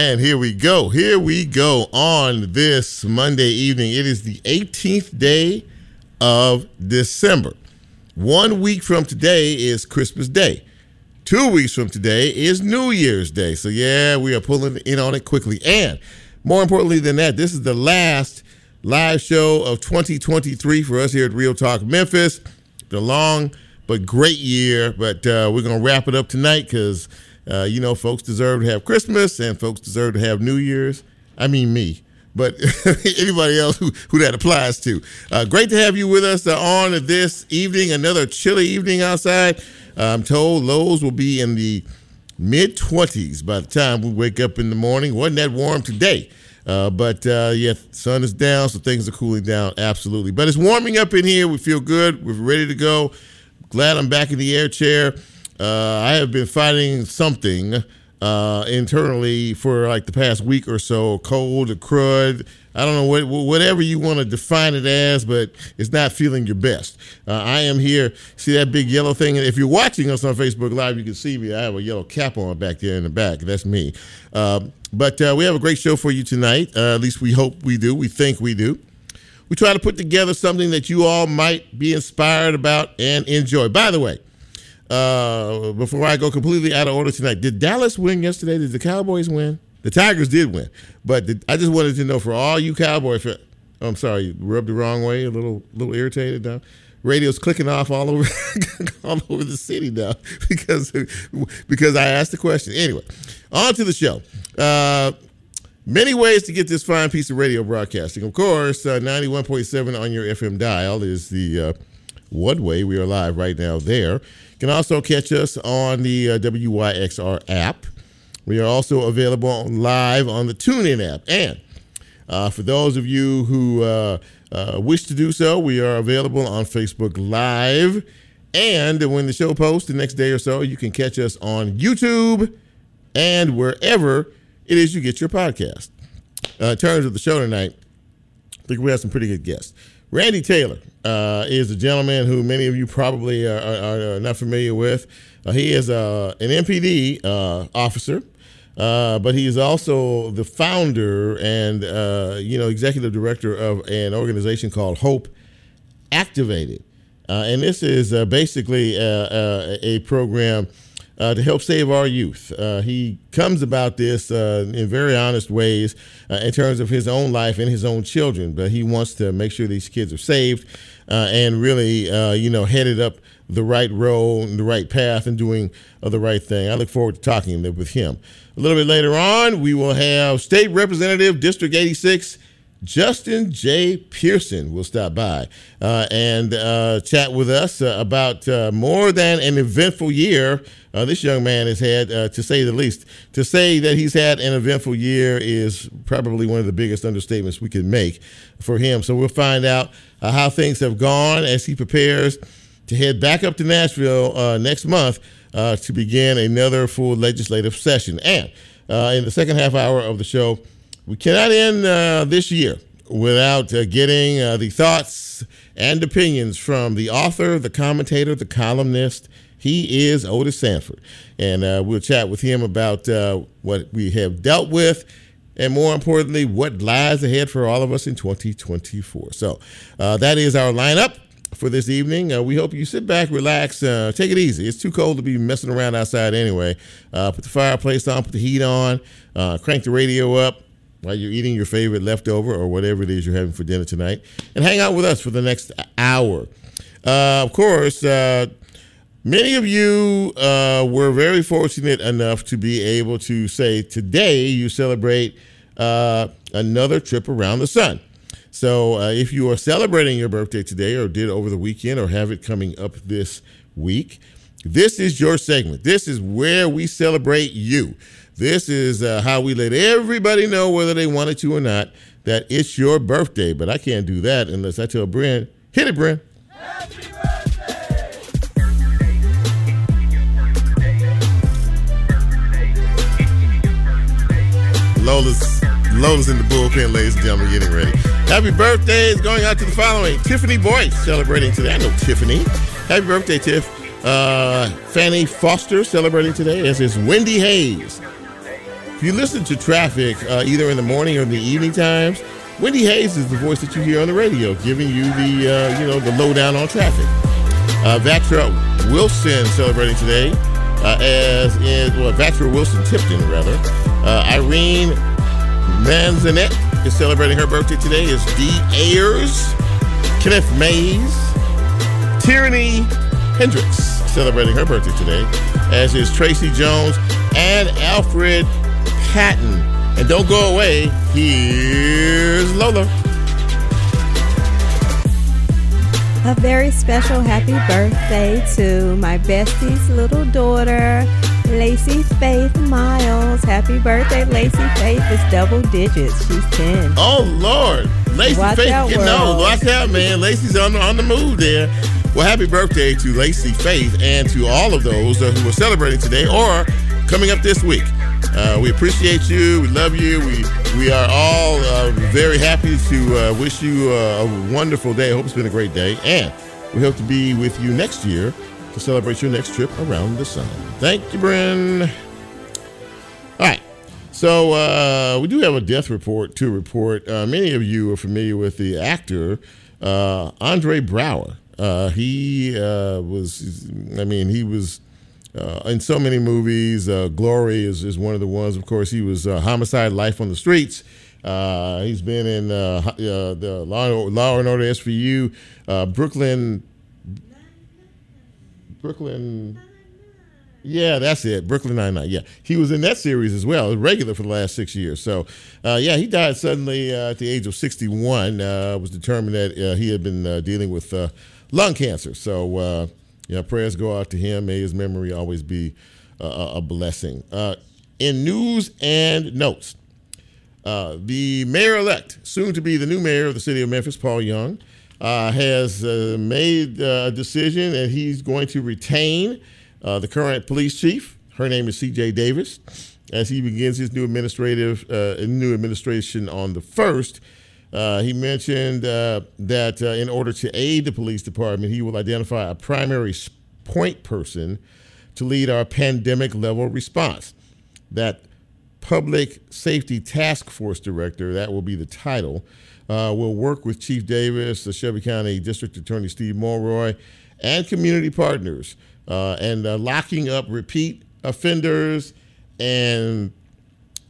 And here we go. Here we go on this Monday evening. It is the 18th day of December. One week from today is Christmas Day. Two weeks from today is New Year's Day. So, yeah, we are pulling in on it quickly. And more importantly than that, this is the last live show of 2023 for us here at Real Talk Memphis. The long but great year, but uh, we're going to wrap it up tonight because, uh, you know, folks deserve to have Christmas and folks deserve to have New Year's. I mean, me. But anybody else who, who that applies to. Uh, great to have you with us uh, on this evening, another chilly evening outside. Uh, I'm told lows will be in the mid 20s by the time we wake up in the morning. Wasn't that warm today? Uh, but uh, yeah, sun is down, so things are cooling down. Absolutely. But it's warming up in here. We feel good. We're ready to go. Glad I'm back in the air chair. Uh, I have been fighting something uh, internally for like the past week or so. Cold, crud. I don't know what whatever you want to define it as, but it's not feeling your best. Uh, I am here. See that big yellow thing? If you're watching us on Facebook Live, you can see me. I have a yellow cap on back there in the back. That's me. Um, but uh, we have a great show for you tonight. Uh, at least we hope we do. We think we do. We try to put together something that you all might be inspired about and enjoy. By the way, uh, before I go completely out of order tonight, did Dallas win yesterday? Did the Cowboys win? The Tigers did win, but I just wanted to know for all you Cowboy. I'm sorry, rubbed the wrong way, a little, little irritated now. Radio's clicking off all over, all over the city now because because I asked the question. Anyway, on to the show. Uh, Many ways to get this fine piece of radio broadcasting. Of course, uh, 91.7 on your FM dial is the uh, one way we are live right now there. Can also catch us on the uh, WYXR app. We are also available live on the TuneIn app. And uh, for those of you who uh, uh, wish to do so, we are available on Facebook Live. And when the show posts the next day or so, you can catch us on YouTube and wherever it is you get your podcast. Uh, in terms of the show tonight, I think we have some pretty good guests. Randy Taylor uh, is a gentleman who many of you probably are, are, are not familiar with. Uh, he is uh, an MPD uh, officer, uh, but he is also the founder and uh, you know executive director of an organization called Hope Activated, and this is basically a program uh, to help save our youth. Uh, he comes about this uh, in very honest ways uh, in terms of his own life and his own children, but he wants to make sure these kids are saved uh, and really, uh, you know, headed up the right road and the right path and doing the right thing. I look forward to talking with him. A little bit later on, we will have State Representative District 86. Justin J. Pearson will stop by uh, and uh, chat with us uh, about more than an eventful year uh, this young man has had, uh, to say the least. To say that he's had an eventful year is probably one of the biggest understatements we can make for him. So we'll find out uh, how things have gone as he prepares to head back up to Nashville uh, next month uh, to begin another full legislative session. And uh, in the second half hour of the show, we cannot end this year without getting the thoughts and opinions from the author, the commentator, the columnist, he is Otis Sanford. And uh, we'll chat with him about uh, what we have dealt with and more importantly, what lies ahead for all of us in 2024. So uh, that is our lineup for this evening. Uh, we hope you sit back, relax, uh, take it easy. It's too cold to be messing around outside anyway. Uh, put the fireplace on, put the heat on, crank the radio up while you're eating your favorite leftover or whatever it is you're having for dinner tonight, and hang out with us for the next hour. of course, Many of you uh, were very fortunate enough to be able to say today you celebrate uh, another trip around the sun. So uh, if you are celebrating your birthday today or did over the weekend or have it coming up this week, This is your segment. This is where we celebrate you. This is uh, how we let everybody know whether they wanted to or not that it's your birthday. But I can't do that unless I tell Brent, hit it, Brent. Happy birthday! Lola's Lola's in the bullpen, ladies and gentlemen, getting ready. Happy birthday is going out to the following. Tiffany Boyce celebrating today. I know Tiffany. Happy birthday, Tiff. Uh, Fanny Foster celebrating today, as is Wendy Hayes. If you listen to traffic uh, either in the morning or in the evening times, Wendy Hayes is the voice that you hear on the radio, giving you the uh, you know the lowdown on traffic. Uh, Vatra Wilson celebrating today, uh, as is well Vatra Wilson Tipton rather. Uh, Irene Manzanet is celebrating her birthday today. Is Dee Ayers, Kenneth Mays, Tyranny Hendricks celebrating her birthday today, as is Tracy Jones and Alfred Patton. And don't go away. Here's Lola. A very special happy birthday to my bestie's little daughter, Lacey Faith Miles. Happy birthday, Lacey Faith. It's double digits. She's 10. Oh, Lord. Lacey Watch Faith, out, world. watch out, man. Lacey's on the, on the move there. Well, happy birthday to Lacey Faith and to all of those who are celebrating today or coming up this week. Uh, we appreciate you. We love you. We we are all uh, very happy to uh, wish you uh, a wonderful day. I hope it's been a great day, and we hope to be with you next year to celebrate your next trip around the sun. Thank you, Bryn. All right. So uh, we do have a death report to report. Uh, many of you are familiar with the actor Andre Braugher. He was, I mean, he was uh, in so many movies. Uh, Glory is, is one of the ones. Of course, he was uh, Homicide: Life on the Streets. Uh, he's been in uh, uh, the Law, Law and Order SVU, Brooklyn, Brooklyn. Yeah, that's it. Brooklyn Nine Nine. Yeah, he was in that series as well, regular for the last six years. So, uh, yeah, he died suddenly uh, at the age of 61. Uh, was determined that he had been dealing with lung cancer. So, yeah, prayers go out to him. May his memory always be uh, a blessing. Uh, in news and notes, uh, the mayor-elect, soon to be the new mayor of the city of Memphis, Paul Young, uh, has uh, made a decision that he's going to retain the current police chief. Her name is C.J. Davis, as he begins his new administrative new administration on the first. Uh, he mentioned uh, that uh, in order to aid the police department, he will identify a primary point person to lead our pandemic level response. That Public Safety Task Force Director, that will be the title, uh, will work with Chief Davis, the Shelby County District Attorney Steve Mulroy, and community partners, uh, and uh, locking up repeat offenders and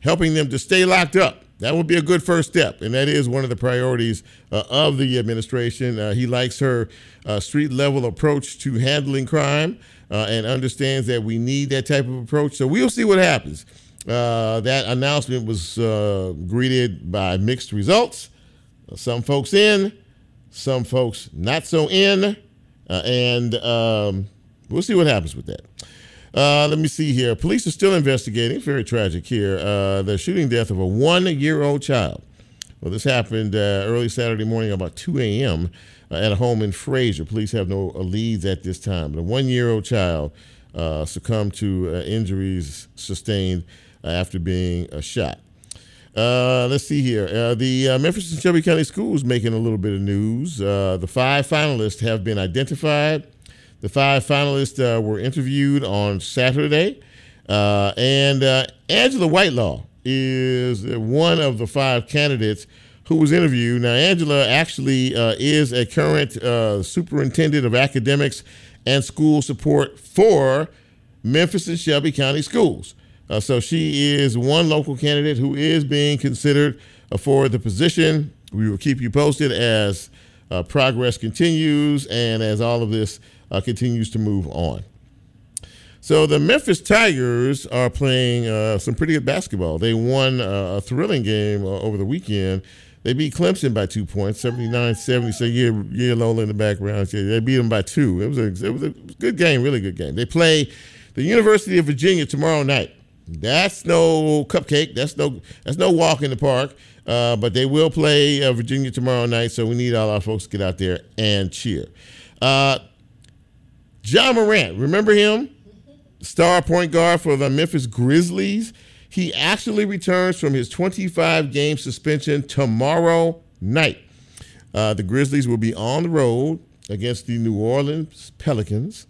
helping them to stay locked up. That would be a good first step, and that is one of the priorities uh, of the administration. Uh, he likes her uh, street level approach to handling crime uh, and understands that we need that type of approach. So we'll see what happens. Uh, that announcement was uh, greeted by mixed results. Some folks in, some folks not so in, and um, we'll see what happens with that. Uh, let me see here. Police are still investigating. Very tragic here. Uh, the shooting death of a one-year-old child. Well, this happened uh, early Saturday morning, about 2 a.m. Uh, at a home in Frayser. Police have no leads at this time, but a one-year-old child uh, succumbed to uh, injuries sustained after being shot. Uh, let's see here. Uh, the uh, Memphis and Shelby County Schools making a little bit of news. The five finalists have been identified. The five finalists uh, were interviewed on Saturday, uh, and uh, Angela Whitelaw is one of the five candidates who was interviewed. Now, Angela actually uh, is a current uh, superintendent of academics and school support for Memphis and Shelby County Schools. Uh, so she is one local candidate who is being considered uh, for the position. We will keep you posted as uh, progress continues and as all of this uh, continues to move on. So the Memphis Tigers are playing uh, some pretty good basketball. They won uh, a thrilling game uh, over the weekend. They beat Clemson by two points, 79-70. So yeah, yeah, Lola in the background. They beat them by two. It was a it was a good game, really good game. They play the University of Virginia tomorrow night. That's no cupcake. That's no that's no walk in the park. Uh, but they will play uh, Virginia tomorrow night, so we need all our folks to get out there and cheer. Uh, Ja Morant, remember him? Star point guard for the Memphis Grizzlies. He actually returns from his 25 game suspension tomorrow night. Uh, the Grizzlies will be on the road against the New Orleans Pelicans.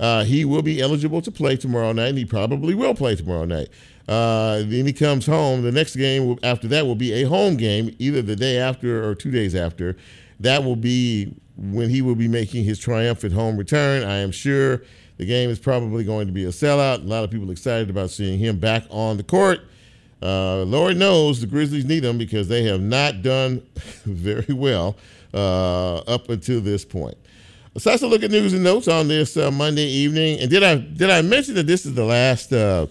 Uh, he will be eligible to play tomorrow night, and he probably will play tomorrow night. Uh, then he comes home. The next game after that will be a home game, either the day after or two days after. That will be when he will be making his triumphant home return. I am sure the game is probably going to be a sellout. A lot of people excited about seeing him back on the court. Uh, Lord knows the Grizzlies need him because they have not done very well uh, up until this point. So let's look at news and notes on this uh, Monday evening. And did I did I mention that this is the last uh,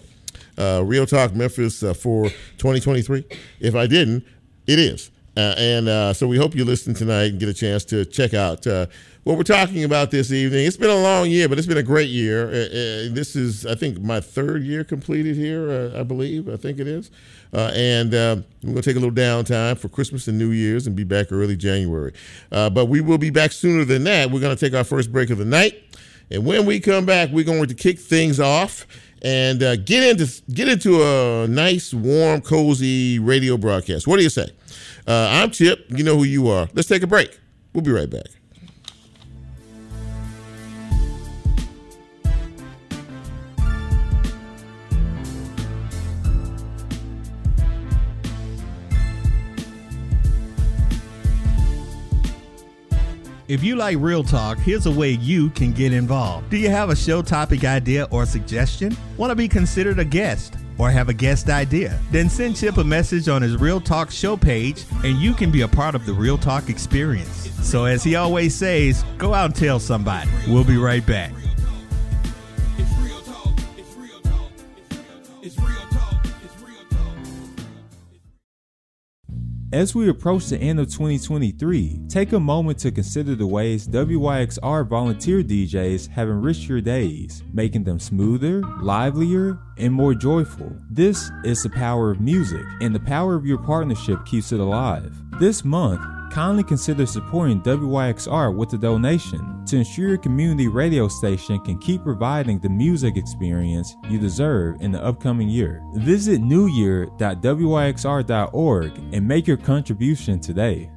uh, Real Talk Memphis uh, for 2023? If I didn't, it is. Uh, and uh, so we hope you listen tonight and get a chance to check out uh, what we're talking about this evening. It's been a long year, but it's been a great year. Uh, uh, this is, I think, my third year completed here, uh, I believe. I think it is. and we're going to take a little downtime for Christmas and New Year's and be back early January. but we will be back sooner than that. We're going to take our first break of the night. And when we come back, we're going to kick things off and get into get into a nice, warm, cozy radio broadcast. What do you say? Uh, I'm Chip. You know who you are. Let's take a break. We'll be right back. If you like Real Talk, here's a way you can get involved. Do you have a show topic idea or suggestion? Want to be considered a guest? Or have a guest idea? Then send Chip a message on his Real Talk show page and you can be a part of the Real Talk experience. So, as he always says, go out and tell somebody. We'll be right back. As we approach the end of 2023, take a moment to consider the ways WYXR volunteer DJs have enriched your days, making them smoother, livelier, and more joyful. This is the power of music, and the power of your partnership keeps it alive. This month, kindly consider supporting WYXR with a donation to ensure your community radio station can keep providing the music experience you deserve in the upcoming year. Visit newyear.wyxr.org and make your contribution today.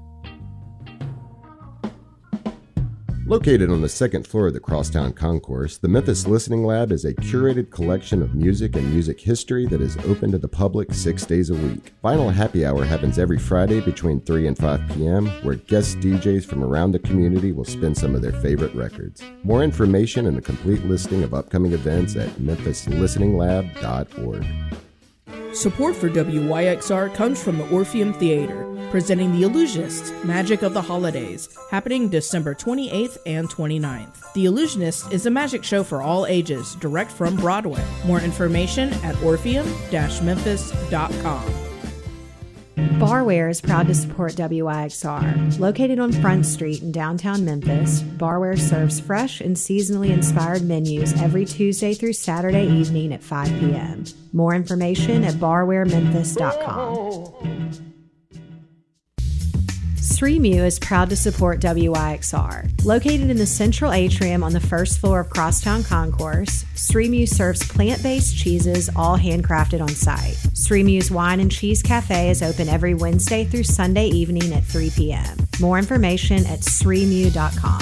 Located on the second floor of the Crosstown Concourse, the Memphis Listening Lab is a curated collection of music and music history that is open to the public six days a week. Vinyl Happy Hour happens every Friday between 3 and 5 p.m., where guest DJs from around the community will spin some of their favorite records. More information and a complete listing of upcoming events at memphislisteninglab.org. Support for WYXR comes from the Orpheum Theater, presenting The Illusionist Magic of the Holidays, happening December 28th and 29th. The Illusionist is a magic show for all ages, direct from Broadway. More information at orpheum memphis.com. Barware is proud to support WYXR. Located on Front Street in downtown Memphis, Barware serves fresh and seasonally inspired menus every Tuesday through Saturday evening at 5 p.m. More information at barwarememphis.com. Sremu is proud to support WYXR. Located in the central atrium on the first floor of Crosstown Concourse, Sremu serves plant based cheeses, all handcrafted on site. Sremu's Wine and Cheese Cafe is open every Wednesday through Sunday evening at 3 p.m. More information at sremu.com.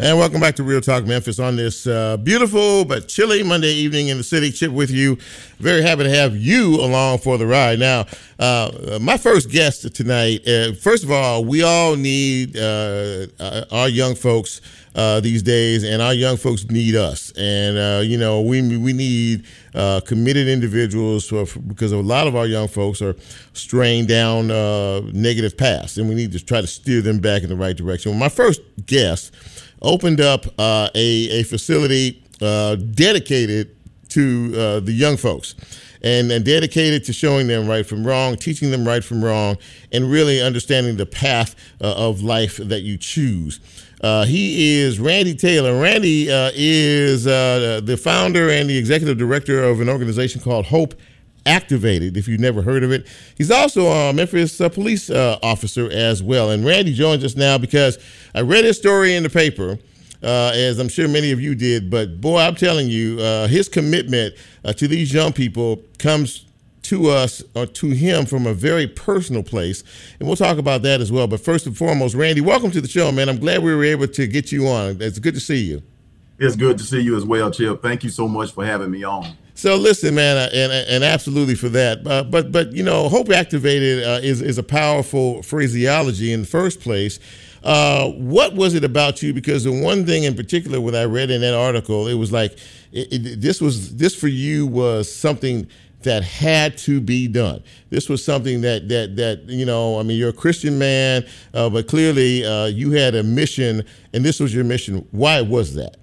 And welcome back to Real Talk Memphis on this uh, beautiful but chilly Monday evening in the city. Chip with you. Very happy to have you along for the ride. Now, uh, my first guest tonight, uh, first of all, we all need uh, uh, our young folks uh, these days, and our young folks need us. And, you know, we, we need committed individuals for, because a lot of our young folks are straying down negative paths, and we need to try to steer them back in the right direction. Well, my first guest, opened up uh, a, a facility uh, dedicated to uh, the young folks and, and, dedicated to showing them right from wrong, teaching them right from wrong, and really understanding the path uh, of life that you choose. Uh, he is Randy Taylor. Randy uh, is the founder and the executive director of an organization called Hope activated if you've never heard of it. He's also a Memphis uh, police uh, officer as well. And Randy joins us now because I read his story in the paper. Uh, as I'm sure many of you did, but boy, I'm telling you, uh, his commitment uh, to these young people comes to us or to him from a very personal place. And we'll talk about that as well. But first and foremost, Randy, welcome to the show, man. I'm glad we were able to get you on. It's good to see you. It's good to see you as well, Chip. Thank you so much for having me on. So listen, man, uh, and and absolutely for that. Uh, but but you know, hope activated uh, is is a powerful phraseology in the first place. Uh, what was it about you? Because the one thing in particular, when I read in that article, it was like it, it, this was this for you was something that had to be done. This was something that that that you know. I mean, you're a Christian man, uh, but clearly uh, you had a mission, and this was your mission. Why was that?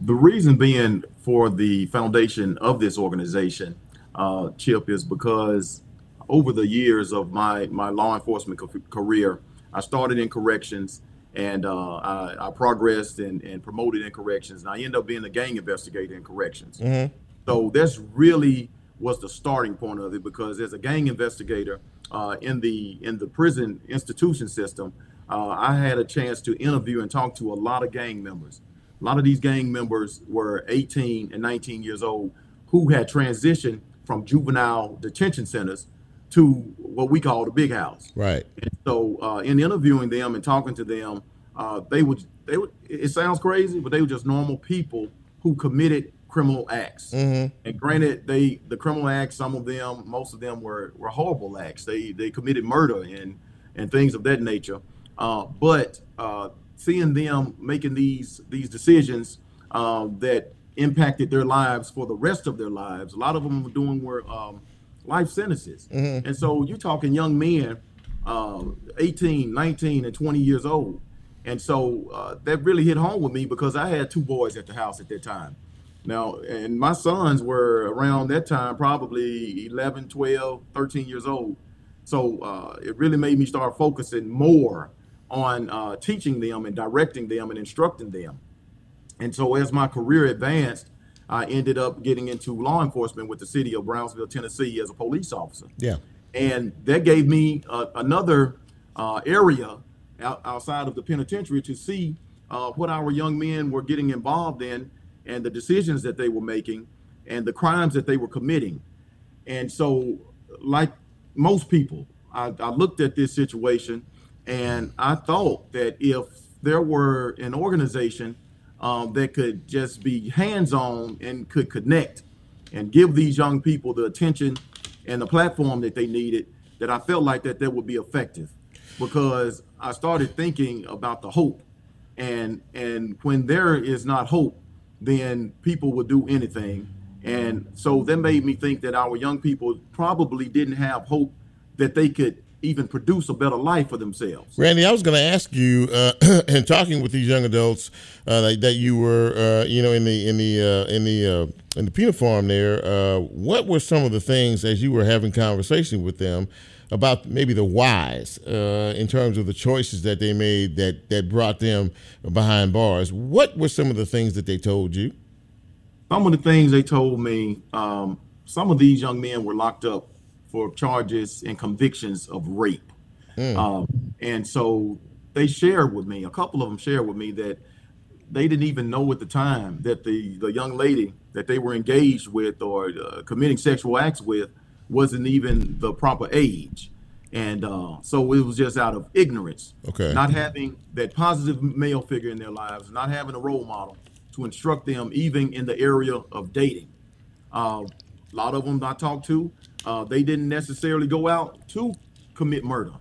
The reason being for the foundation of this organization, uh, Chip, is because over the years of my my law enforcement co- career, I started in corrections and uh, I, I, progressed and, and, promoted in corrections, and I ended up being a gang investigator in corrections. Mm-hmm. So that's really was the starting point of it because as a gang investigator uh, in the in the prison institution system, uh, I had a chance to interview and talk to a lot of gang members. A lot of these gang members were 18 and 19 years old who had transitioned from juvenile detention centers to what we call the big house. Right. And so, uh, in interviewing them and talking to them, uh, they would they would. It sounds crazy, but they were just normal people who committed criminal acts. Mm-hmm. And granted, they the criminal acts, some of them, most of them were were horrible acts. They they committed murder and and things of that nature. Uh, but uh, seeing them making these these decisions um, that impacted their lives for the rest of their lives. A lot of them were doing were um, life sentences, mm-hmm. and so you're talking young men, uh, 18, 19, and 20 years old, and so uh, that really hit home with me because I had two boys at the house at that time. Now, and my sons were around that time, probably 11, 12, 13 years old. So uh, it really made me start focusing more on uh, teaching them and directing them and instructing them. And so as my career advanced, I ended up getting into law enforcement with the city of Brownsville, Tennessee, as a police officer. Yeah. And that gave me uh, another uh, area out, outside of the penitentiary to see uh, what our young men were getting involved in and the decisions that they were making and the crimes that they were committing. And so, like most people, I, I looked at this situation and I thought that if there were an organization um, that could just be hands on and could connect and give these young people the attention and the platform that they needed, that I felt like that that would be effective because I started thinking about the hope. And and when there is not hope, then people will do anything. And so that made me think that our young people probably didn't have hope that they could even produce a better life for themselves. Randy, I was going to ask you, uh, in talking with these young adults uh, that, that, you were, uh, you know, in the in the uh, in the uh, in the penal farm there, uh, what were some of the things as you were having conversation with them about maybe the whys in terms of the choices that they made that that brought them behind bars? What were some of the things that they told you? Some of the things they told me. Um, some of these young men were locked up for charges and convictions of rape. Mm. Um, and so they shared with me, a couple of them shared with me that they didn't even know at the time that the, the young lady that they were engaged with or uh, committing sexual acts with wasn't even the proper age. and uh, so it was just out of ignorance, Okay. not having that positive male figure in their lives, not having a role model to instruct them, even in the area of dating. Uh, a lot of them I talked to, uh, they didn't necessarily go out to commit murder,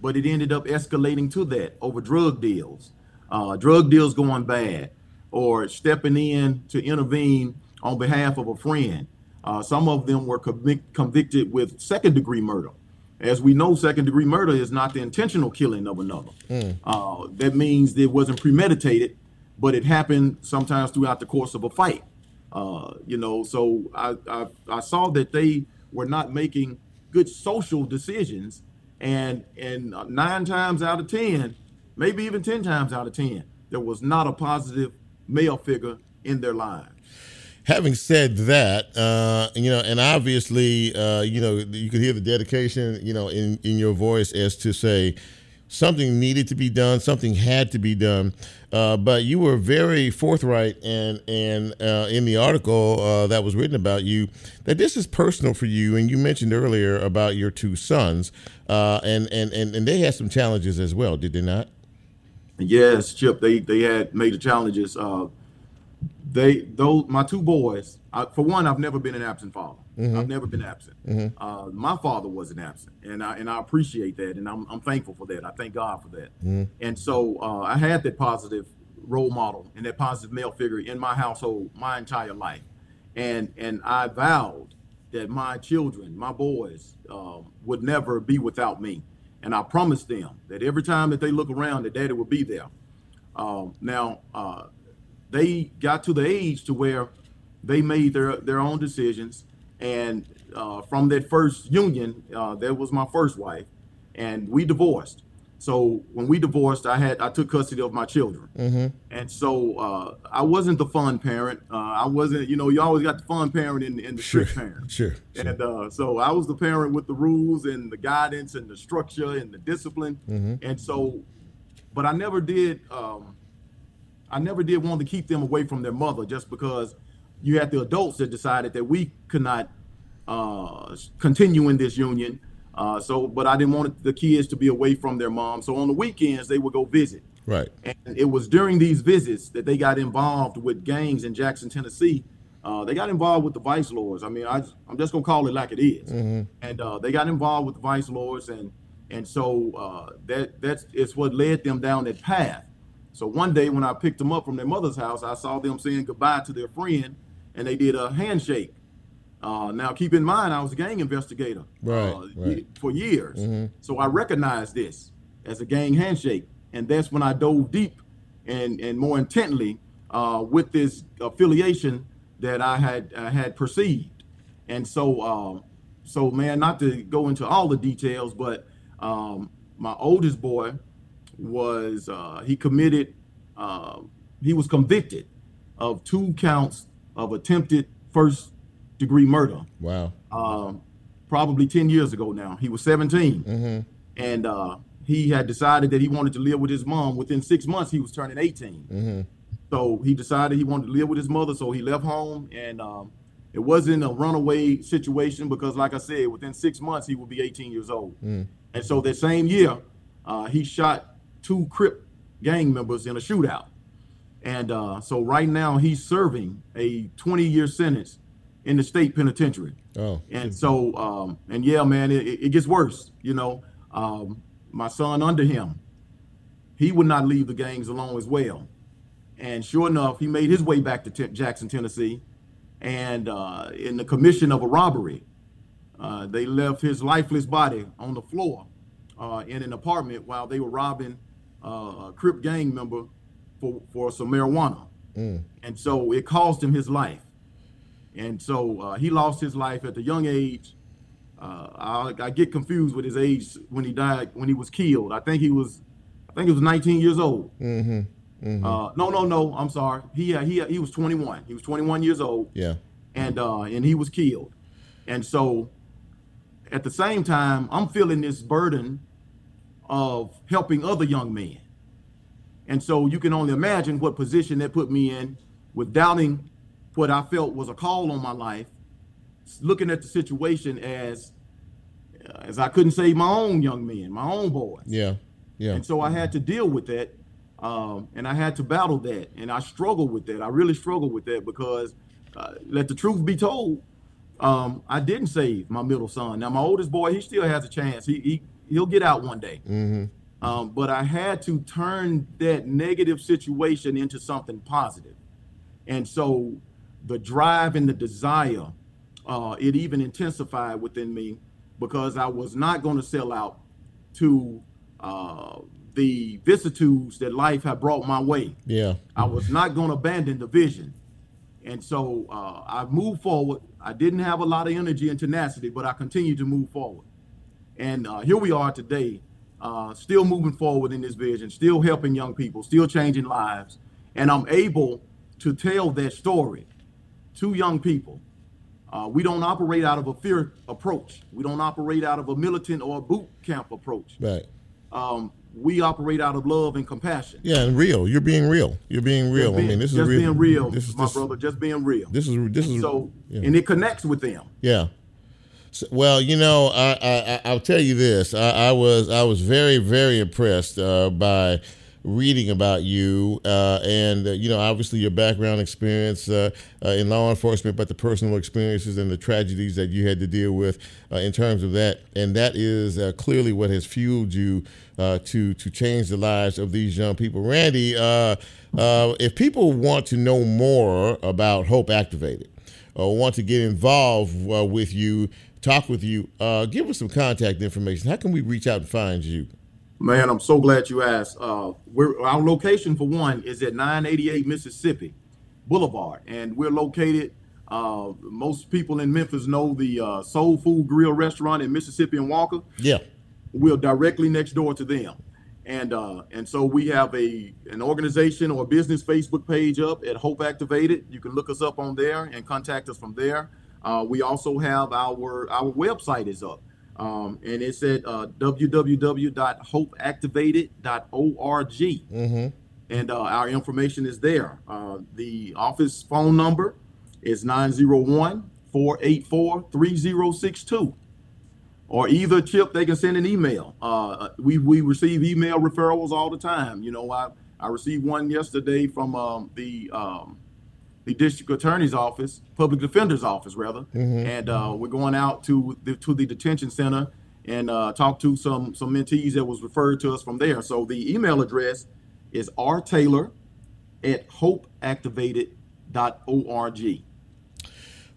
but it ended up escalating to that over drug deals, uh, drug deals going bad, or stepping in to intervene on behalf of a friend. Uh, some of them were convic- convicted with second degree murder. As we know, second degree murder is not the intentional killing of another. Uh, that means it wasn't premeditated, but it happened sometimes throughout the course of a fight. Uh, you know, so I, I I saw that they were not making good social decisions, and and nine times out of ten, maybe even ten times out of ten, there was not a positive male figure in their lives. Having said that, uh, you know, and obviously, uh, you know, you could hear the dedication, you know, in, in your voice as to say something needed to be done, something had to be done. Uh, but you were very forthright and and uh, in the article uh, that was written about you that this is personal for you. And you mentioned earlier about your two sons, uh, and, and and and they had some challenges as well, did they not? Yes, Chip. They they had major challenges. They those my two boys. I, for one, I've never been an absent father. I've never been absent. Uh, my father wasn't absent, and I and I appreciate that, and I'm I'm thankful for that. I thank God for that. And so uh, I had that positive role model and that positive male figure in my household my entire life, and and I vowed that my children, my boys, um, would never be without me, and I promised them that every time that they look around, that Daddy would be there. Um, now, uh, they got to the age to where they made their their own decisions, and uh, from that first union, uh, that was my first wife, and we divorced. So when we divorced, I had I took custody of my children, and so uh, I wasn't the fun parent. Uh, I wasn't, you know, you always got the fun parent and, and the strict parent. Sure. sure. And uh, so I was the parent with the rules and the guidance and the structure and the discipline. And so, but I never did. Um, I never did want to keep them away from their mother just because you had the adults that decided that we could not uh, continue in this union. Uh, so, but I didn't want the kids to be away from their mom. So on the weekends they would go visit. Right. And it was during these visits that they got involved with gangs in Jackson, Tennessee. Uh, they got involved with the vice lords. I mean, I, I'm just gonna call it like it is. And uh, they got involved with the vice lords, and and so uh, that that's it's what led them down that path. So one day when I picked them up from their mother's house, I saw them saying goodbye to their friend, and they did a handshake. Uh, now, keep in mind, I was a gang investigator Right, uh, right. for years, so I recognized this as a gang handshake, and that's when I dove deep and and more intently uh, with this affiliation that I had I had perceived, and so um, so man, not to go into all the details, but um, my oldest boy was uh, he committed uh, he was convicted of two counts of attempted first degree murder Wow. um, probably 10 years ago now. He was 17. And uh, he had decided that he wanted to live with his mom. Within six months, he was turning 18. So he decided he wanted to live with his mother. So he left home. And um, it wasn't a runaway situation because, like I said, within six months, he would be 18 years old. And so that same year, uh, he shot two Crip gang members in a shootout. And uh, so right now, he's serving a 20 year sentence in the state penitentiary. Oh. And so, um, and yeah, man, it, it gets worse. You know, um, my son under him, he would not leave the gangs alone as well. And sure enough, he made his way back to Te- Jackson, Tennessee, and uh, in the commission of a robbery, uh, they left his lifeless body on the floor uh, in an apartment while they were robbing uh, a Crip gang member for for some marijuana, and so it cost him his life. And so uh, he lost his life at the young age. Uh, I, I get confused with his age when he died, when he was killed. I think he was, I think he was 19 years old. Mm-hmm. Uh, no, no, no. I'm sorry. He uh, he he was 21. He was 21 years old, Yeah. and uh, and he was killed. And so, at the same time, I'm feeling this burden of helping other young men. And so you can only imagine what position that put me in with doubting what I felt was a call on my life, looking at the situation as as I couldn't save my own young men, my own boys. Yeah. Yeah. And so I had to deal with that. Um, and I had to battle that. And I struggled with that. I really struggled with that because, uh, let the truth be told, um, I didn't save my middle son. Now, my oldest boy, he still has a chance. He, he, he'll get out one day. Mm-hmm. Um, but I had to turn that negative situation into something positive. And so the drive and the desire, uh, it even intensified within me because I was not going to sell out to uh, the vicissitudes that life had brought my way. Yeah. I was not going to abandon the vision. And so uh, I moved forward. I didn't have a lot of energy and tenacity, but I continued to move forward. And uh, here we are today, uh, still moving forward in this vision, still helping young people, still changing lives. And I'm able to tell that story to young people. Uh, we don't operate out of a fear approach. We don't operate out of a militant or a boot camp approach. Right. Um, we operate out of love and compassion. Yeah, and real. You're being real. You're being real. Being, I mean, this is just real. being real, This is my this, brother. Just being real. This is this is so, yeah. and it connects with them. Yeah. Well, you know, I, I I'll tell you this. I, I was I was very very impressed uh, by reading about you uh, and uh, you know obviously your background experience uh, uh, in law enforcement but the personal experiences and the tragedies that you had to deal with uh, in terms of that and that is uh, clearly what has fueled you to to change the lives of these young people randy if people want to know more about hope activated or want to get involved with you talk with you uh, give us some contact information how can we reach out and find you Man, I'm so glad you asked. Uh, we're our location for one is at 988 Mississippi Boulevard, and we're located. Uh, most people in Memphis know the uh, Soul Food Grill restaurant in Mississippi and Walker. yeah We're directly next door to them, and uh, and so we have a an organization or business Facebook page up at Hope Activated. You can look us up on there and contact us from there. Uh, we also have our our website is up. Um, and it's at uh, www.hopeactivated.org. mm-hmm. And uh, our information is there. Uh, the office phone number is 901 484 3062. Or either Chip, they can send an email. Uh, we, we receive email referrals all the time. You know, I, I received one yesterday from um, the um, the district attorney's office, public defender's office, rather, and uh, we're going out to the to the detention center and uh, talk to some some mentees that was referred to us from there. So the email address is rtaylor at hopeactivated.org.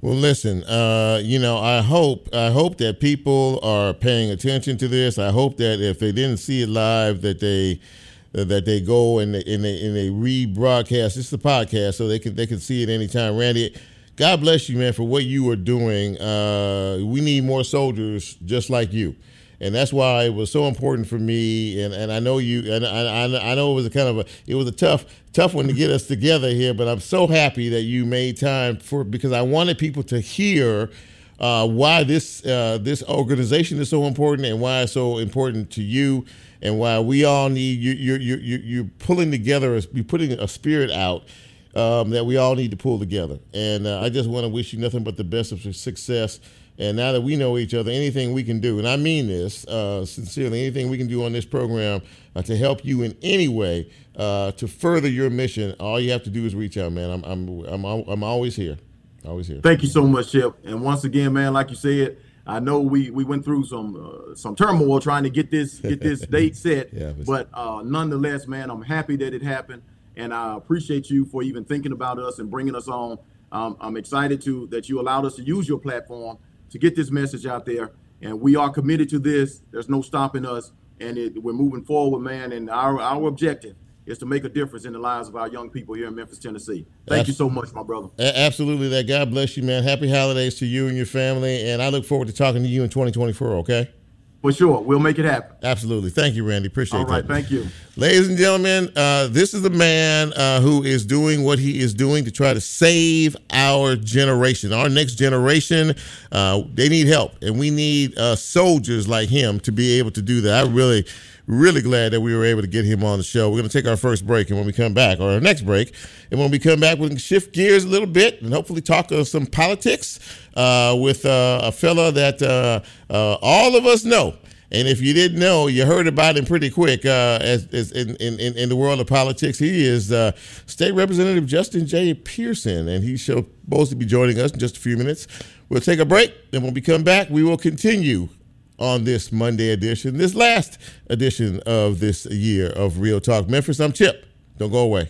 Well, listen. Uh, you know, I hope I hope that people are paying attention to this. I hope that if they didn't see it live, that they that they go and they, and they and they rebroadcast. It's the podcast, so they can they can see it anytime. Randy, God bless you, man, for what you are doing. Uh, we need more soldiers just like you. And that's why it was so important for me, and, and I know you, and I, I, I know it was a kind of a, it was a tough, tough one to get us together here. But I'm so happy that you made time for because I wanted people to hear uh, why this uh, this organization is so important and why it's so important to you and why we all need you you you you you're pulling together you're putting a spirit out um, that we all need to pull together. And uh, I just want to wish you nothing but the best of success. And now that we know each other anything we can do and I mean this uh, sincerely anything we can do on this program uh, to help you in any way uh, to further your mission all you have to do is reach out man. I'm I'm I'm, I'm always here. Always here. Thank you so much, Chip. And once again, man, like you said, I know we we went through some uh, some turmoil trying to get this get this date set, Yeah, but- uh, nonetheless, man, I'm happy that it happened, and I appreciate you for even thinking about us and bringing us on. Um, I'm excited to that you allowed us to use your platform to get this message out there, and we are committed to this. There's no stopping us, and it, we're moving forward, man. And our our objective is to make a difference in the lives of our young people here in Memphis, Tennessee. Thank you so much, my brother. Absolutely, that. God bless you, man. Happy holidays to you and your family, and I look forward to talking to you in 2024. Okay? For sure, we'll make it happen. Absolutely. Thank you, Randy. Appreciate it. All right, that. thank you. Ladies and gentlemen, uh, this is the man uh, who is doing what he is doing to try to save our generation, our next generation. Uh, they need help, and we need uh, soldiers like him to be able to do that. I really, really glad that we were able to get him on the show. We're going to take our first break, and when we come back, or our next break, and when we come back, we can shift gears a little bit and hopefully talk uh, some politics uh, with uh, a fella that all of us know. And if you didn't know, you heard about him pretty quick uh, as, as in, in, in the world of politics. He is uh, State Representative Justin J. Pearson, and he's supposed to be joining us in just a few minutes. We'll take a break, and when we come back, we will continue on this Monday edition, this last edition of this year of Real Talk Memphis. I'm Chip. Don't go away.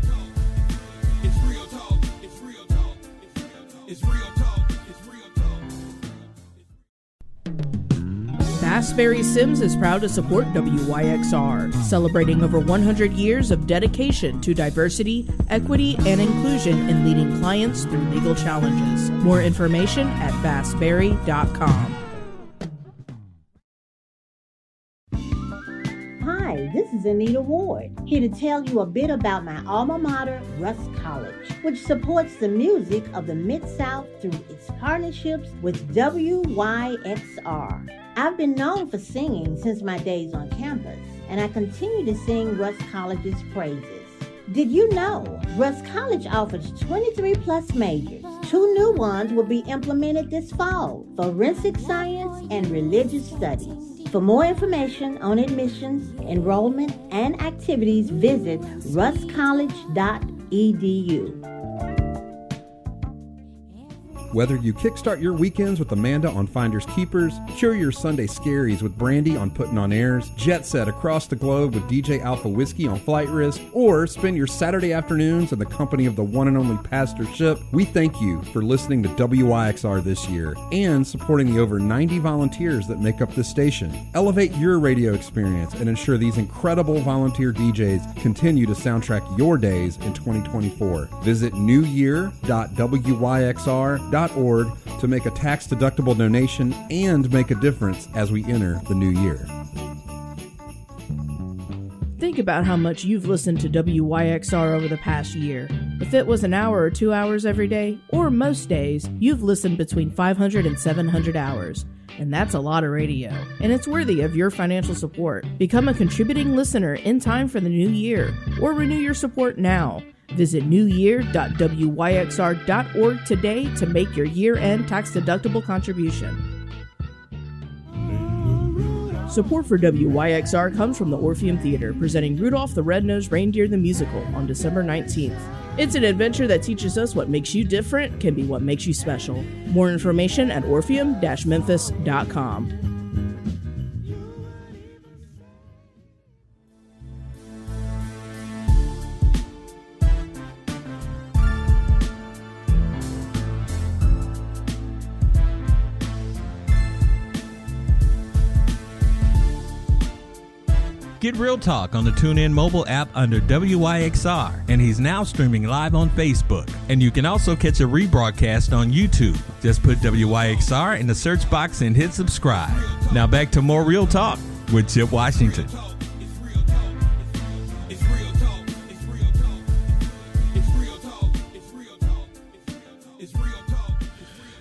Bassberry Sims is proud to support WYXR, celebrating over 100 years of dedication to diversity, equity, and inclusion in leading clients through legal challenges. More information at bassberry.com. is Anita Ward, here to tell you a bit about my alma mater, Rust College, which supports the music of the Mid South through its partnerships with WYXR. I've been known for singing since my days on campus, and I continue to sing Rust College's praises. Did you know Rust College offers 23 plus majors? Two new ones will be implemented this fall forensic science and religious studies. For more information on admissions, enrollment, and activities, visit rustcollege.edu. Whether you kickstart your weekends with Amanda on Finders Keepers, cure your Sunday scaries with Brandy on Putting on Airs, jet set across the globe with DJ Alpha Whiskey on Flight Risk, or spend your Saturday afternoons in the company of the one and only Pastor Ship, we thank you for listening to WYXR this year and supporting the over 90 volunteers that make up this station. Elevate your radio experience and ensure these incredible volunteer DJs continue to soundtrack your days in 2024. Visit newyear.wyxr.org to make a tax deductible donation and make a difference as we enter the new year. Think about how much you've listened to WYXR over the past year. If it was an hour or two hours every day, or most days, you've listened between 500 and 700 hours. And that's a lot of radio. And it's worthy of your financial support. Become a contributing listener in time for the new year, or renew your support now. Visit newyear.wyxr.org today to make your year end tax deductible contribution. Support for WYXR comes from the Orpheum Theater, presenting Rudolph the Red-Nosed Reindeer the Musical on December 19th. It's an adventure that teaches us what makes you different can be what makes you special. More information at orpheum-memphis.com. Get Real Talk on the TuneIn mobile app under WYXR, and he's now streaming live on Facebook. And you can also catch a rebroadcast on YouTube. Just put WYXR in the search box and hit subscribe. Now back to more Real Talk with Chip Washington.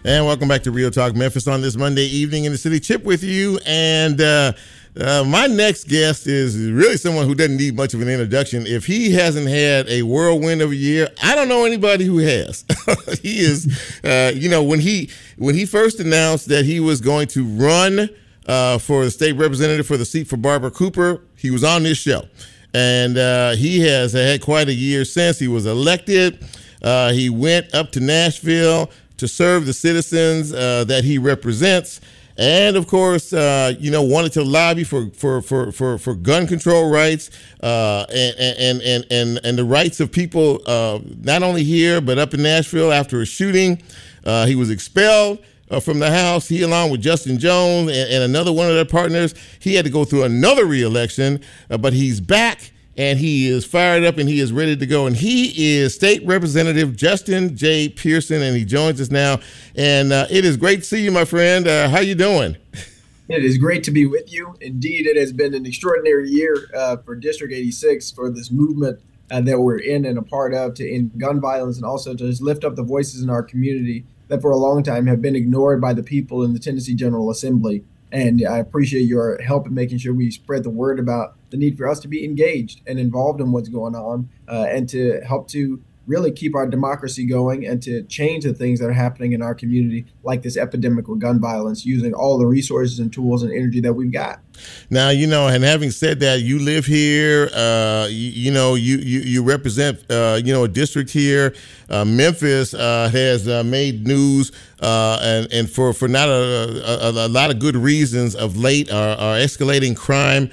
And welcome back to Real Talk Memphis on this Monday evening in the city. Chip with you. And uh, uh, my next guest is really someone who doesn't need much of an introduction. If he hasn't had a whirlwind of a year, I don't know anybody who has. he is, uh, you know, when he when he first announced that he was going to run uh, for the state representative for the seat for Barbara Cooper, he was on this show, and uh, he has had quite a year since he was elected. Uh, he went up to Nashville to serve the citizens that he represents. And of course, uh, you know, wanted to lobby for for for for, for gun control rights uh, and, and and and and the rights of people uh, not only here but up in Nashville after a shooting. Uh, he was expelled uh, from the House. He, along with Justin Jones and, and, another one of their partners, he had to go through another reelection, uh, but he's back and he is fired up and he is ready to go. And he is State Representative Justin J. Pearson, and he joins us now. And uh, it is great to see you, my friend. Uh, how you doing? It is great to be with you. Indeed, it has been an extraordinary year uh, for District 86 for this movement uh, that we're in and a part of to end gun violence and also to just lift up the voices in our community that for a long time have been ignored by the people in the Tennessee General Assembly. And I appreciate your help in making sure we spread the word about the need for us to be engaged and involved in what's going on uh, and to help to really keep our democracy going and to change the things that are happening in our community, like this epidemic with gun violence, using all the resources and tools and energy that we've got. Now, you know, and having said that, you live here. Uh, you, you, know, you you, you represent uh, you know a district here. Uh, Memphis uh, has uh, made news, uh, and and for for not a, a, a, lot of good reasons of late, are escalating crime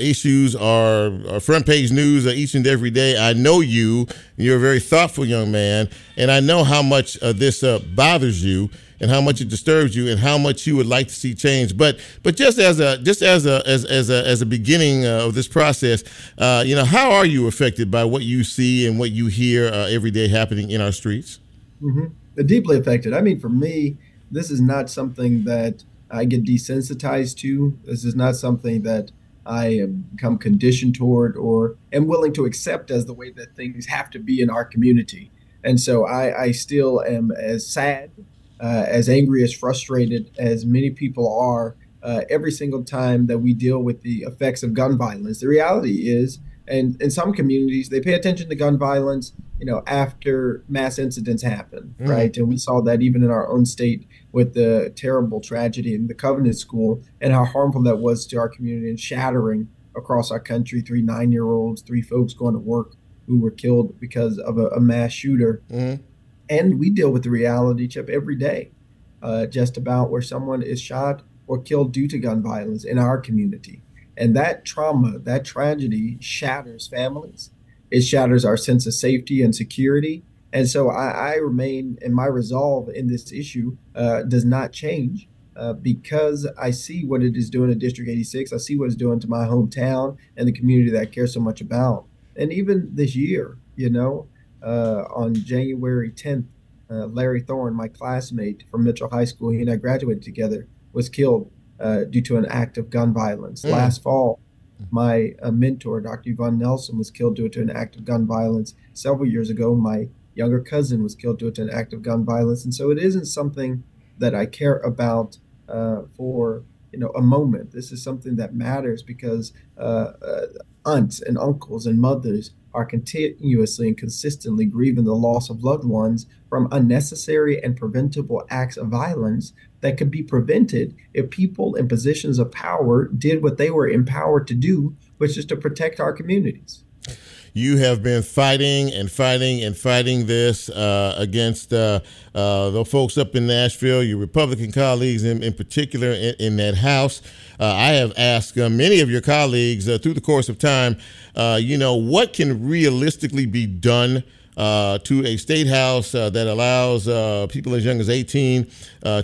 issues are, are, front page news each and every day. I know you. You're a very thoughtful young man, and I know how much this bothers you and how much it disturbs you and how much you would like to see change. But but just as a just as a as, as a as a beginning uh, of this process, uh, you know, how are you affected by what you see and what you hear uh, every day happening in our streets? Mm-hmm. Deeply affected. I mean, for me, this is not something that I get desensitized to. This is not something that I have become conditioned toward or am willing to accept as the way that things have to be in our community. And so I, I still am as sad uh, as angry, as frustrated as many people are uh, every single time that we deal with the effects of gun violence. The reality is, and in some communities, they pay attention to gun violence, you know, after mass incidents happen, mm. right? And we saw that even in our own state with the terrible tragedy in the Covenant School and how harmful that was to our community and shattering across our country. Three nine-year-olds, three folks going to work who were killed because of a, a mass shooter. Mm and we deal with the reality chip every day, uh, just about where someone is shot or killed due to gun violence in our community. And that trauma, that tragedy shatters families. It shatters our sense of safety and security. And so I, I remain, and my resolve in this issue uh, does not change uh, because I see what it is doing to District 86. I see what it's doing to my hometown and the community that I care so much about. And even this year, you know, uh, on January 10th, uh, Larry Thorne, my classmate from Mitchell High School, he and I graduated together, was killed uh, due to an act of gun violence. Mm. Last fall, my uh, mentor, Dr. Yvonne Nelson, was killed due to an act of gun violence. Several years ago, my younger cousin was killed due to an act of gun violence. And so it isn't something that I care about uh, for you know a moment. This is something that matters because uh, uh, aunts and uncles and mothers are continuously and consistently grieving the loss of loved ones from unnecessary and preventable acts of violence that could be prevented if people in positions of power did what they were empowered to do, which is to protect our communities. You have been fighting and fighting and fighting this uh, against uh, uh, the folks up in Nashville, your Republican colleagues in, in particular in, in, that House. Uh, I have asked uh, many of your colleagues uh, through the course of time, you know, what can realistically be done? Uh, to a state house uh, that allows uh, people as young as 18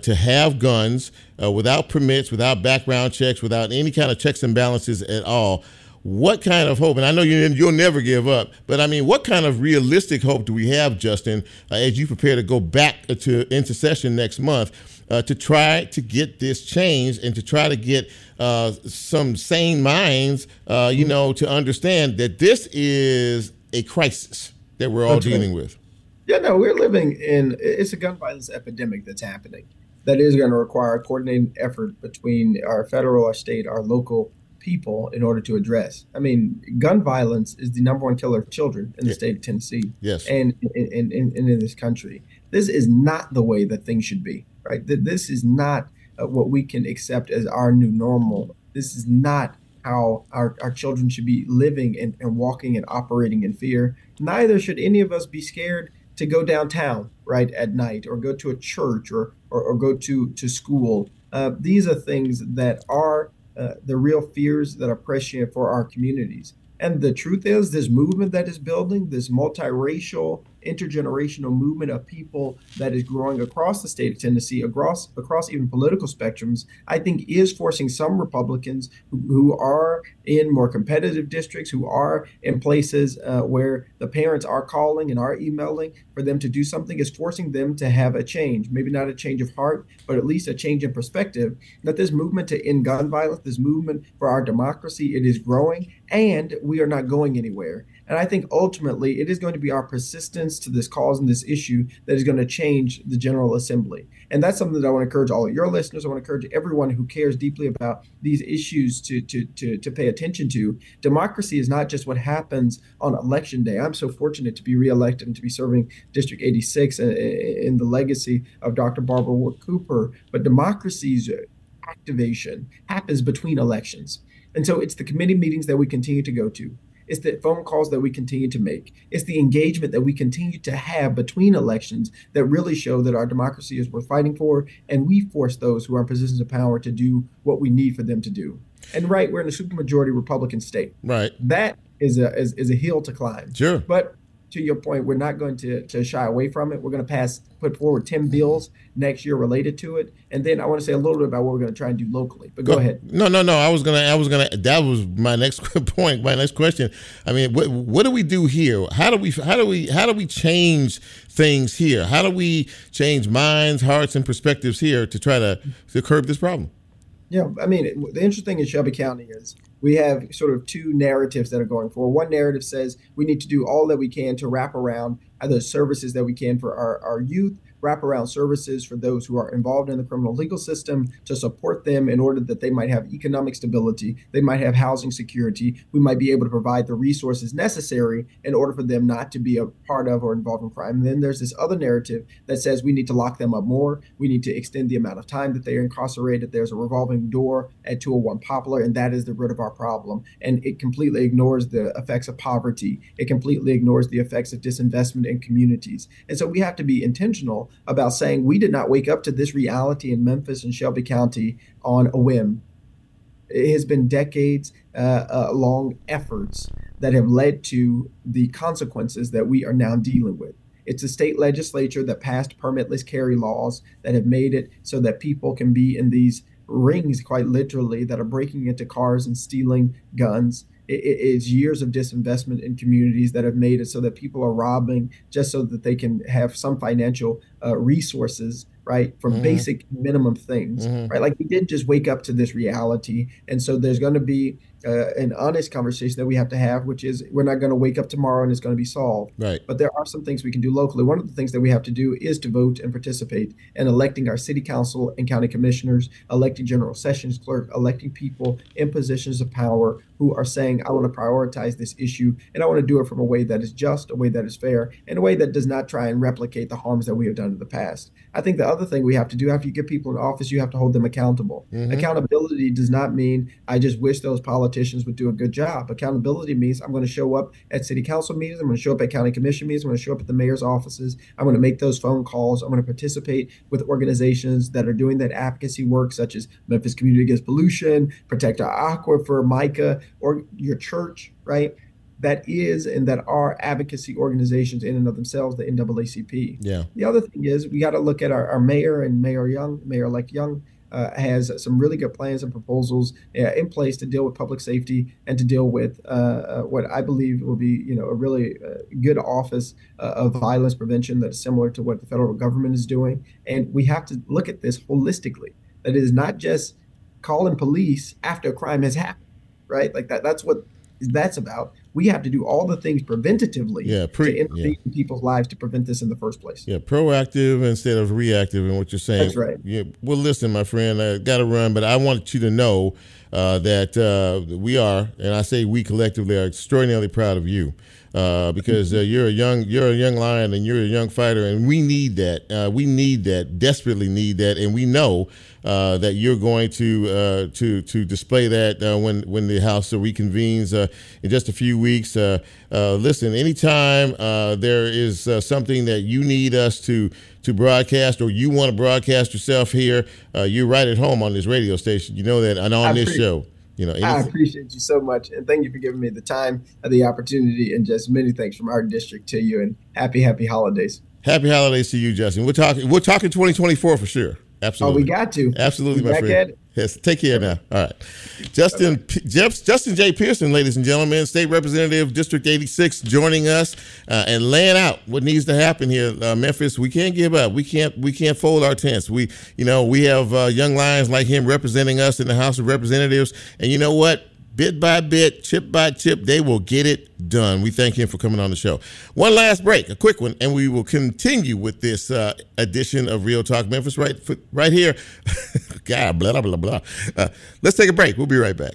to have guns without permits, without background checks, without any kind of checks and balances at all what kind of hope, and I know you, you'll never give up, but I mean, what kind of realistic hope do we have, Justin, uh, as you prepare to go back to intercession next month uh, to try to get this changed and to try to get uh, some sane minds, uh, you know, to understand that this is a crisis that we're all that's dealing with? Yeah, no, we're living in it's a gun violence epidemic that's happening. That is going to require a coordinated effort between our federal, our state, our local people in order to address. I mean, gun violence is the number one killer of children in the yeah. state of Tennessee. Yes. And in, in, in, in, this country. This is not the way that things should be, right? This is not uh, what we can accept as our new normal. This is not how our, our children should be living and, and walking and operating in fear. Neither should any of us be scared to go downtown, right, at night or go to a church or, or, or go to, to school. Uh, these are things that are uh, the real fears that are prescient for our communities. And the truth is, this movement that is building, this multiracial, intergenerational movement of people that is growing across the state of Tennessee, across across even political spectrums, I think is forcing some Republicans who, who are in more competitive districts, who are in places uh, where the parents are calling and are emailing for them to do something, is forcing them to have a change. Maybe not a change of heart, but at least a change in perspective. That this movement to end gun violence, this movement for our democracy, it is growing, and we are not going anywhere. And I think ultimately it is going to be our persistence to this cause and this issue that is going to change the General Assembly. And that's something that I want to encourage all of your listeners. I want to encourage everyone who cares deeply about these issues to, to, to, to pay attention to. Democracy is not just what happens on election day. I'm so fortunate to be reelected and to be serving District 86 in the legacy of Dr. Barbara Ward Cooper. But democracy's activation happens between elections. And so it's the committee meetings that we continue to go to. It's the phone calls that we continue to make. It's the engagement that we continue to have between elections that really show that our democracy is worth fighting for. And we force those who are in positions of power to do what we need for them to do. And right, we're in a supermajority Republican state. Right. That is a is, is a hill to climb. Sure. But to your point, we're not going to, to shy away from it. We're going to pass, put forward 10 bills next year related to it. And then I want to say a little bit about what we're going to try and do locally. But go, go ahead. No, no, no. I was going to, I was going to, that was my next point, my next question. I mean, what, what do we do here? How do we, how do we, how do we change things here? How do we change minds, hearts, and perspectives here to try to, to curb this problem? Yeah, I mean, the interesting thing in Shelby County is we have sort of two narratives that are going forward. One narrative says we need to do all that we can to wrap around the services that we can for our, our youth wraparound services for those who are involved in the criminal legal system to support them in order that they might have economic stability, they might have housing security, we might be able to provide the resources necessary in order for them not to be a part of or involved in crime. And then there's this other narrative that says we need to lock them up more, we need to extend the amount of time that they are incarcerated. There's a revolving door at 201 Poplar, and that is the root of our problem. And it completely ignores the effects of poverty. It completely ignores the effects of disinvestment in communities. And so we have to be intentional about saying we did not wake up to this reality in Memphis and Shelby County on a whim. It has been decades uh, uh, long efforts that have led to the consequences that we are now dealing with. It's a state legislature that passed permitless carry laws that have made it so that people can be in these rings, quite literally, that are breaking into cars and stealing guns it is years of disinvestment in communities that have made it so that people are robbing just so that they can have some financial uh, resources right from mm-hmm. basic minimum things mm-hmm. right like we didn't just wake up to this reality and so there's going to be uh, an honest conversation that we have to have, which is we're not going to wake up tomorrow and it's going to be solved. Right. But there are some things we can do locally. One of the things that we have to do is to vote and participate in electing our city council and county commissioners, electing general sessions clerk, electing people in positions of power who are saying, I want to prioritize this issue and I want to do it from a way that is just, a way that is fair, and a way that does not try and replicate the harms that we have done in the past. I think the other thing we have to do after you get people in office, you have to hold them accountable. Mm-hmm. Accountability does not mean I just wish those politicians would do a good job. Accountability means I'm going to show up at city council meetings, I'm going to show up at county commission meetings, I'm going to show up at the mayor's offices, I'm going to make those phone calls, I'm going to participate with organizations that are doing that advocacy work, such as Memphis Community Against Pollution, Protect Our Aquifer, MICAH, or your church, right? that is and that are advocacy organizations in and of themselves, the NAACP. Yeah. The other thing is we got to look at our, our mayor and Mayor Young, Mayor-elect Young, uh, has some really good plans and proposals uh, in place to deal with public safety and to deal with uh, uh what I believe will be, you know, a really uh, good office uh, of violence prevention that's similar to what the federal government is doing. And we have to look at this holistically. That it is not just calling police after a crime has happened, right? Like that. That's what that's about. We have to do all the things preventatively yeah, pre- to intervene yeah. in people's lives to prevent this in the first place. Yeah, proactive instead of reactive in what you're saying. That's right. Yeah. Well, listen, my friend, I got to run, but I wanted you to know uh, that uh, we are, and I say we collectively are extraordinarily proud of you. Uh, because uh, you're a young you're a young lion and you're a young fighter and we need that uh, we need that desperately need that and we know uh, that you're going to uh, to to display that uh, when when the House reconvenes uh, in just a few weeks. Uh, uh, listen, anytime there is something that you need us to to broadcast or you want to broadcast yourself here, you're right at home on this radio station. You know that and on this show. You know, I appreciate you so much, and thank you for giving me the time and the opportunity, and just many thanks from our district to you, and happy happy holidays. Happy holidays to you, Justin. We're talking. We're talking 2024 for sure. Absolutely. Oh, we got to. Absolutely, my friend. Yes, take care now. All right. Justin Jeff, Justin J. Pearson, ladies and gentlemen, State Representative, District 86, joining us uh, and laying out what needs to happen here. Uh, Memphis, we can't give up. We can't we can't fold our tents. We you know we have uh, young lions like him representing us in the House of Representatives, and you know what? Bit by bit, chip by chip, they will get it done. We thank him for coming on the show. One last break, a quick one, and we will continue with this uh, edition of Real Talk Memphis right right here. God, blah, blah, blah, blah. Uh, let's take a break. We'll be right back.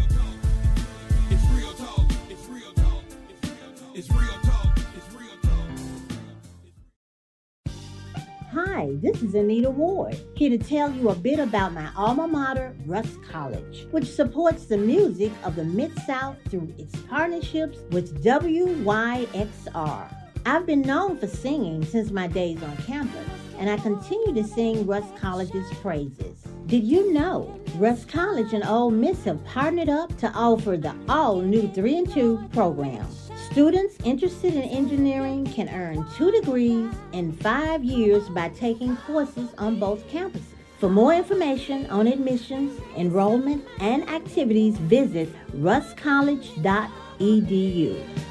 Is Anita Ward, here to tell you a bit about my alma mater, Rust College, which supports the music of the Mid South through its partnerships with WYXR. I've been known for singing since my days on campus, and I continue to sing Rust College's praises. Did you know Rust College and Ole Miss have partnered up to offer the all new 3 and 2 program? Students interested in engineering can earn two degrees in five years by taking courses on both campuses. For more information on admissions, enrollment, and activities, visit rustcollege.edu.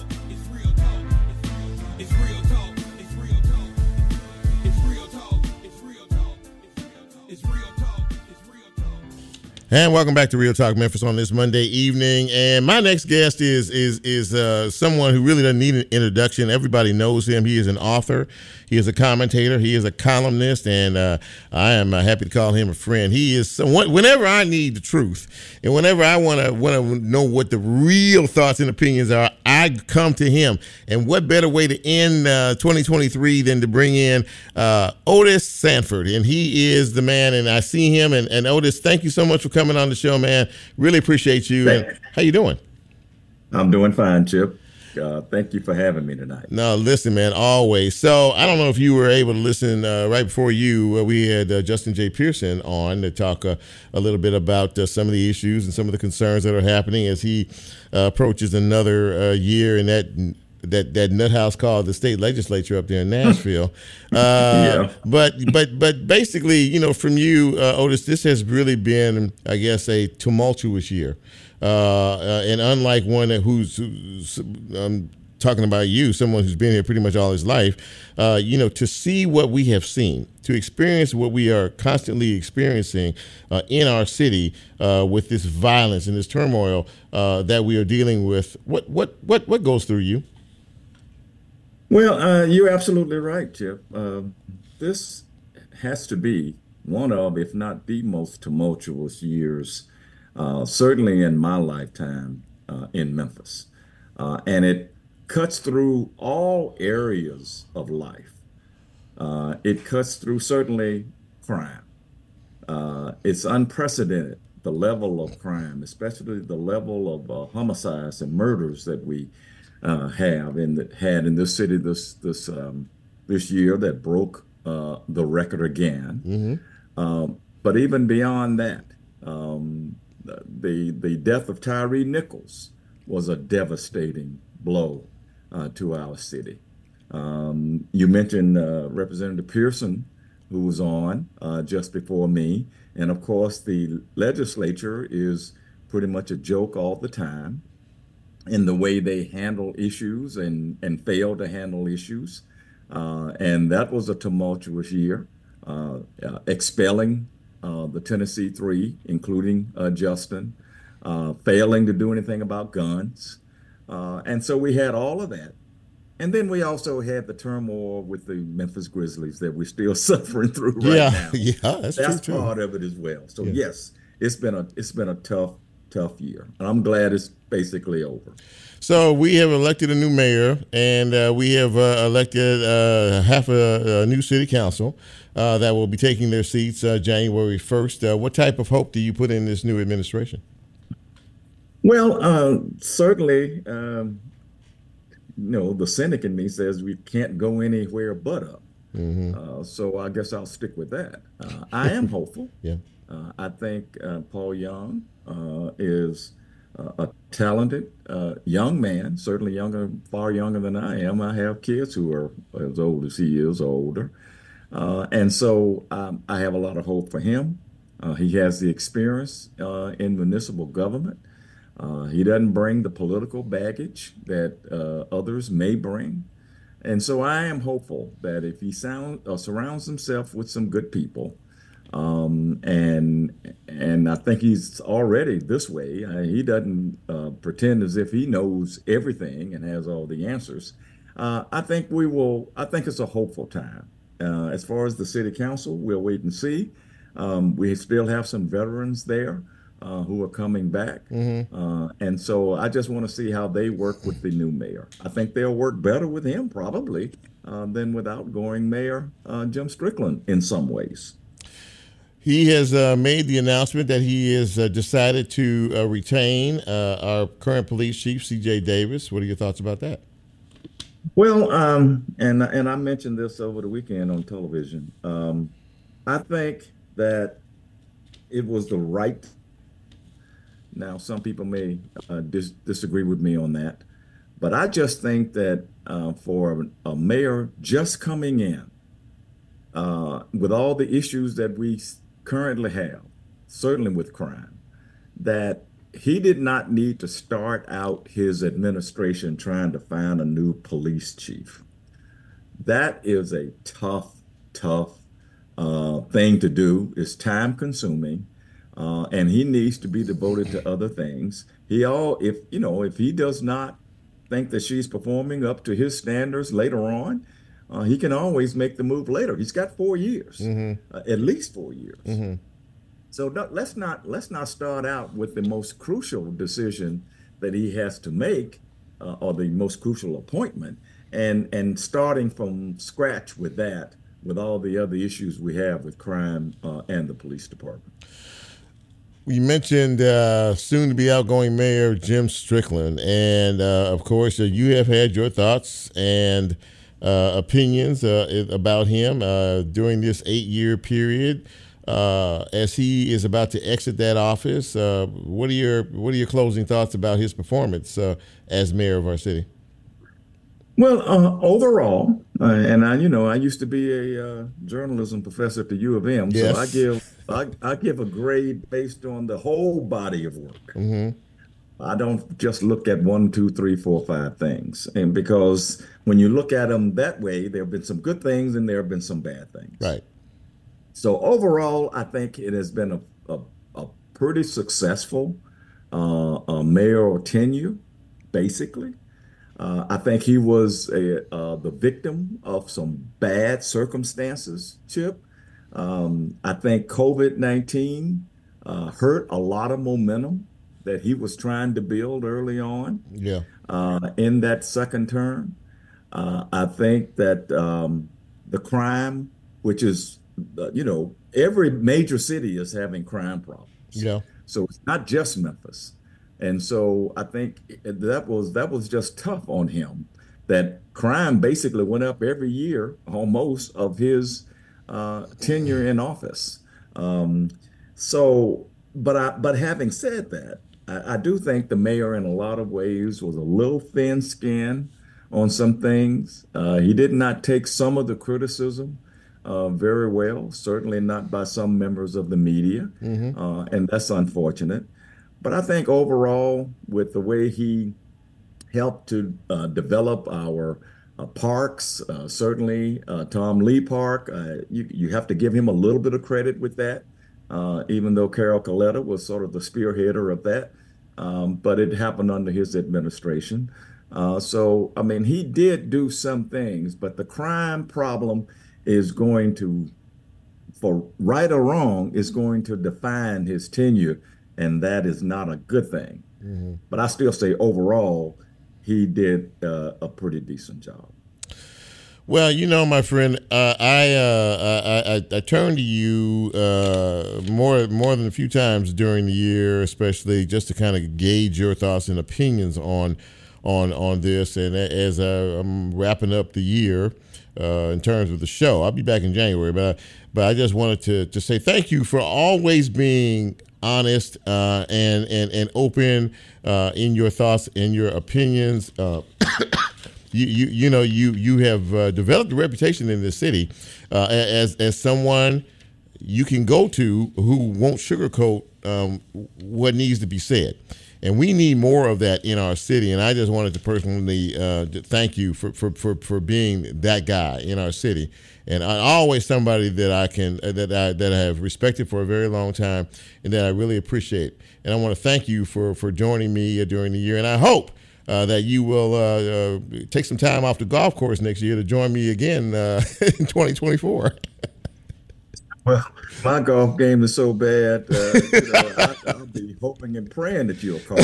And welcome back to Real Talk Memphis on this Monday evening. And my next guest is is is uh, someone who really doesn't need an introduction. Everybody knows him. He is an author. He is a commentator. He is a columnist, and uh, I am uh, happy to call him a friend. He is whenever I need the truth, and whenever I want to want to know what the real thoughts and opinions are, I come to him. And what better way to end uh, 2023 than to bring in uh, Otis Sanford? And he is the man. And I see him. And, and Otis, thank you so much for coming on the show, man. Really appreciate you. And How you doing? I'm doing fine, Chip. Uh, thank you for having me tonight. No, listen, man, always. So I don't know if you were able to listen uh, right before you. Uh, we had uh, Justin J. Pearson on to talk uh, a little bit about uh, some of the issues and some of the concerns that are happening as he approaches another year in that that that nut house called the state legislature up there in Nashville. uh, yeah. But but but basically, you know, from you, uh, Otis, this has really been, I guess, a tumultuous year. Uh, uh, and unlike one who's, who's talking about you, someone who's been here pretty much all his life, uh, you know, to see what we have seen, to experience what we are constantly experiencing uh, in our city uh, with this violence and this turmoil uh, that we are dealing with, what what what what goes through you? Well, you're absolutely right, Chip. Um, this has to be one of, if not the most tumultuous years uh, certainly in my lifetime uh, in Memphis. Uh, and it cuts through all areas of life. Uh, it cuts through certainly crime. Uh, it's unprecedented, the level of crime, especially the level of uh, homicides and murders that we have in the, had in this city this this um, this year that broke the record again. Mm-hmm. Um, but even beyond that, the the death of Tyre Nichols was a devastating blow uh, to our city. Um, you mentioned uh, Representative Pearson, who was on uh, just before me. And of course, the legislature is pretty much a joke all the time in the way they handle issues and, and fail to handle issues. Uh, and that was a tumultuous year, uh, uh, expelling the Tennessee Three, including uh, Justin, uh, failing to do anything about guns. and so we had all of that. And then we also had the turmoil with the Memphis Grizzlies that we're still suffering through right yeah, now. Yeah, that's, that's part of it as well. So Yeah. yes, it's been a it's been a tough tough year, and I'm glad it's basically over. So we have elected a new mayor, and uh, we have uh, elected uh, half a, a new city council uh, that will be taking their seats uh, January first. Uh, what type of hope do you put in this new administration? Well, uh, certainly, um, you know, the cynic in me says we can't go anywhere but up. Uh, so I guess I'll stick with that. Uh, I am hopeful. Yeah. Uh, I think uh, Paul Young uh, is a talented young man, certainly younger, far younger than I am. I have kids who are as old as he is, or older. And so um, I have a lot of hope for him. He has the experience in municipal government. Uh, he doesn't bring the political baggage that uh, others may bring. And so I am hopeful that if he sound, uh, surrounds himself with some good people, um, and and I think he's already this way. Uh, he doesn't uh, pretend as if he knows everything and has all the answers. Uh, I think we will. I think it's a hopeful time. Uh, as far as the city council, we'll wait and see. Um, we still have some veterans there uh, who are coming back, uh, and so I just want to see how they work with the new mayor. I think they'll work better with him probably uh, than with outgoing mayor uh, Jim Strickland in some ways. He has uh, made the announcement that he has uh, decided to uh, retain uh, our current police chief, C.J. Davis. What are your thoughts about that? Well, um, and and I mentioned this over the weekend on television. Um, I think that it was the right. Now, some people may uh, dis- disagree with me on that, but I just think that uh, for a mayor just coming in, with all the issues that we currently have, certainly with crime, that he did not need to start out his administration trying to find a new police chief. That is a tough, tough uh, thing to do. It's time consuming. Uh, and he needs to be devoted to other things. He all, if you know, if he does not think that she's performing up to his standards later on, uh, he can always make the move later. He's got four years, uh, at least four years. So no, let's not let's not start out with the most crucial decision that he has to make, uh, or the most crucial appointment, and and starting from scratch with that, with all the other issues we have with crime uh, and the police department. You mentioned uh, soon to be outgoing mayor Jim Strickland, and uh, of course, uh, you have had your thoughts and opinions uh, about him uh, during this eight year period. Uh, as he is about to exit that office, uh, what are your what are your closing thoughts about his performance uh, as mayor of our city? Well, uh, overall, uh, and I, you know, I used to be a uh, journalism professor at the U of M, so I give I, I give a grade based on the whole body of work. I don't just look at one, two, three, four, five things, and because when you look at them that way, there have been some good things and there have been some bad things. Right. So overall, I think it has been a a, a pretty successful uh, uh, mayoral tenure, basically. Uh, I think he was a, uh, the victim of some bad circumstances, Chip. Um, I think COVID 19 uh, hurt a lot of momentum that he was trying to build early on Yeah. uh, in that second term. Uh, I think that um, the crime, which is, uh, you know, every major city is having crime problems. Yeah. So it's not just Memphis. And so I think that was that was just tough on him. That crime basically went up every year almost of his uh, tenure in office. Um, so, but I but having said that, I, I do think the mayor in a lot of ways was a little thin-skinned on some things. Uh, he did not take some of the criticism uh, very well, certainly not by some members of the media, Mhm. uh, and that's unfortunate. But I think overall, with the way he helped to uh, develop our uh, parks, uh, certainly uh, Tom Lee Park, uh, you, you have to give him a little bit of credit with that, uh, even though Carol Coletta was sort of the spearheader of that. Um, but it happened under his administration. Uh, so, I mean, he did do some things, but the crime problem is going to, for right or wrong, is going to define his tenure, and that is not a good thing. Mhm. But I still say overall, he did uh, a pretty decent job. Well, you know, my friend, uh, I, uh, I, I I turned to you uh, more more than a few times during the year, especially just to kind of gauge your thoughts and opinions on on on this. And as I'm wrapping up the year uh, in terms of the show, I'll be back in January, but I, but I just wanted to to say thank you for always being honest uh, and and and open uh, in your thoughts and your opinions. Uh, you, you you know you you have uh, developed a reputation in this city uh, as as someone you can go to who won't sugarcoat um, what needs to be said. And we need more of that in our city. And I just wanted to personally uh, thank you for, for, for, for being that guy in our city. And I, always somebody that I can uh, that I that I have respected for a very long time, and that I really appreciate. And I want to thank you for for joining me uh, during the year. And I hope uh, that you will uh, uh, take some time off the golf course next year to join me again in 2024. Well, my golf game is so bad, uh, you know, I, I'll be hoping and praying that you'll call me.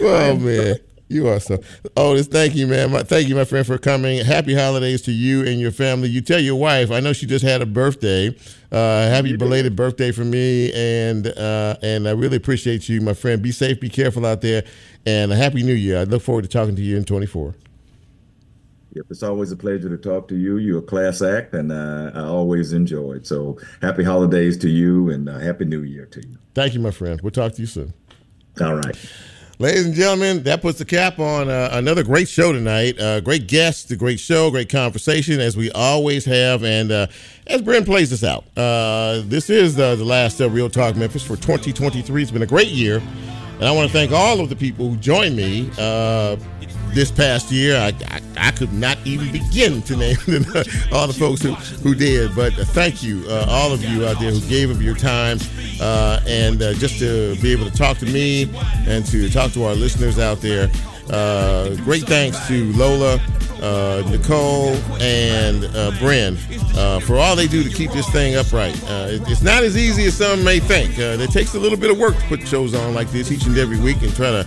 Oh man, you are so. Otis, thank you, man. My, thank you, my friend, for coming. Happy holidays to you and your family. You tell your wife. I know she just had a birthday. Uh, happy belated birthday for me, and uh, and I really appreciate you, my friend. Be safe, be careful out there, and a happy New Year. I look forward to talking to you in 24. Yep, it's always a pleasure to talk to you. You're a class act, and uh, I always enjoy it. So happy holidays to you, and uh, happy New Year to you. Thank you, my friend. We'll talk to you soon. All right. Ladies and gentlemen, that puts the cap on uh, another great show tonight. Uh, great guests, a great show, great conversation, as we always have. And uh, as Brent plays this out, uh, this is uh, the last uh, Real Talk Memphis for 2023. It's been a great year. And I want to thank all of the people who joined me uh, this past year. I, I, I could not even begin to name all the folks who, who did. But thank you, uh, all of you out there who gave of your time uh, and uh, just to be able to talk to me and to talk to our listeners out there. Uh, great thanks to Lola, uh, Nicole, and uh, Bren uh, for all they do to keep this thing upright. Uh, it- it's not as easy as some may think. It takes a little bit of work to put shows on like this each and every week and try to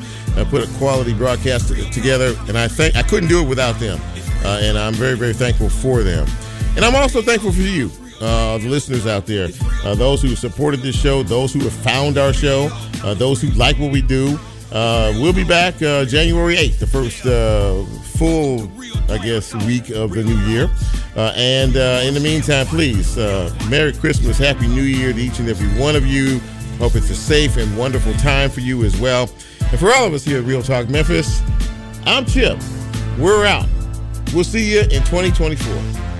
put a quality broadcast t- together. And I think I couldn't do it without them. And I'm very, very thankful for them. And I'm also thankful for you, uh, the listeners out there, uh, those who supported this show, those who have found our show, uh, those who like what we do. Uh, we'll be back uh, January 8th, the first uh, full, I guess, week of the new year. Uh, and uh, in the meantime, please, uh, Merry Christmas, Happy New Year to each and every one of you. Hope it's a safe and wonderful time for you as well. And for all of us here at Real Talk Memphis, I'm Chip. We're out. We'll see you in 2024.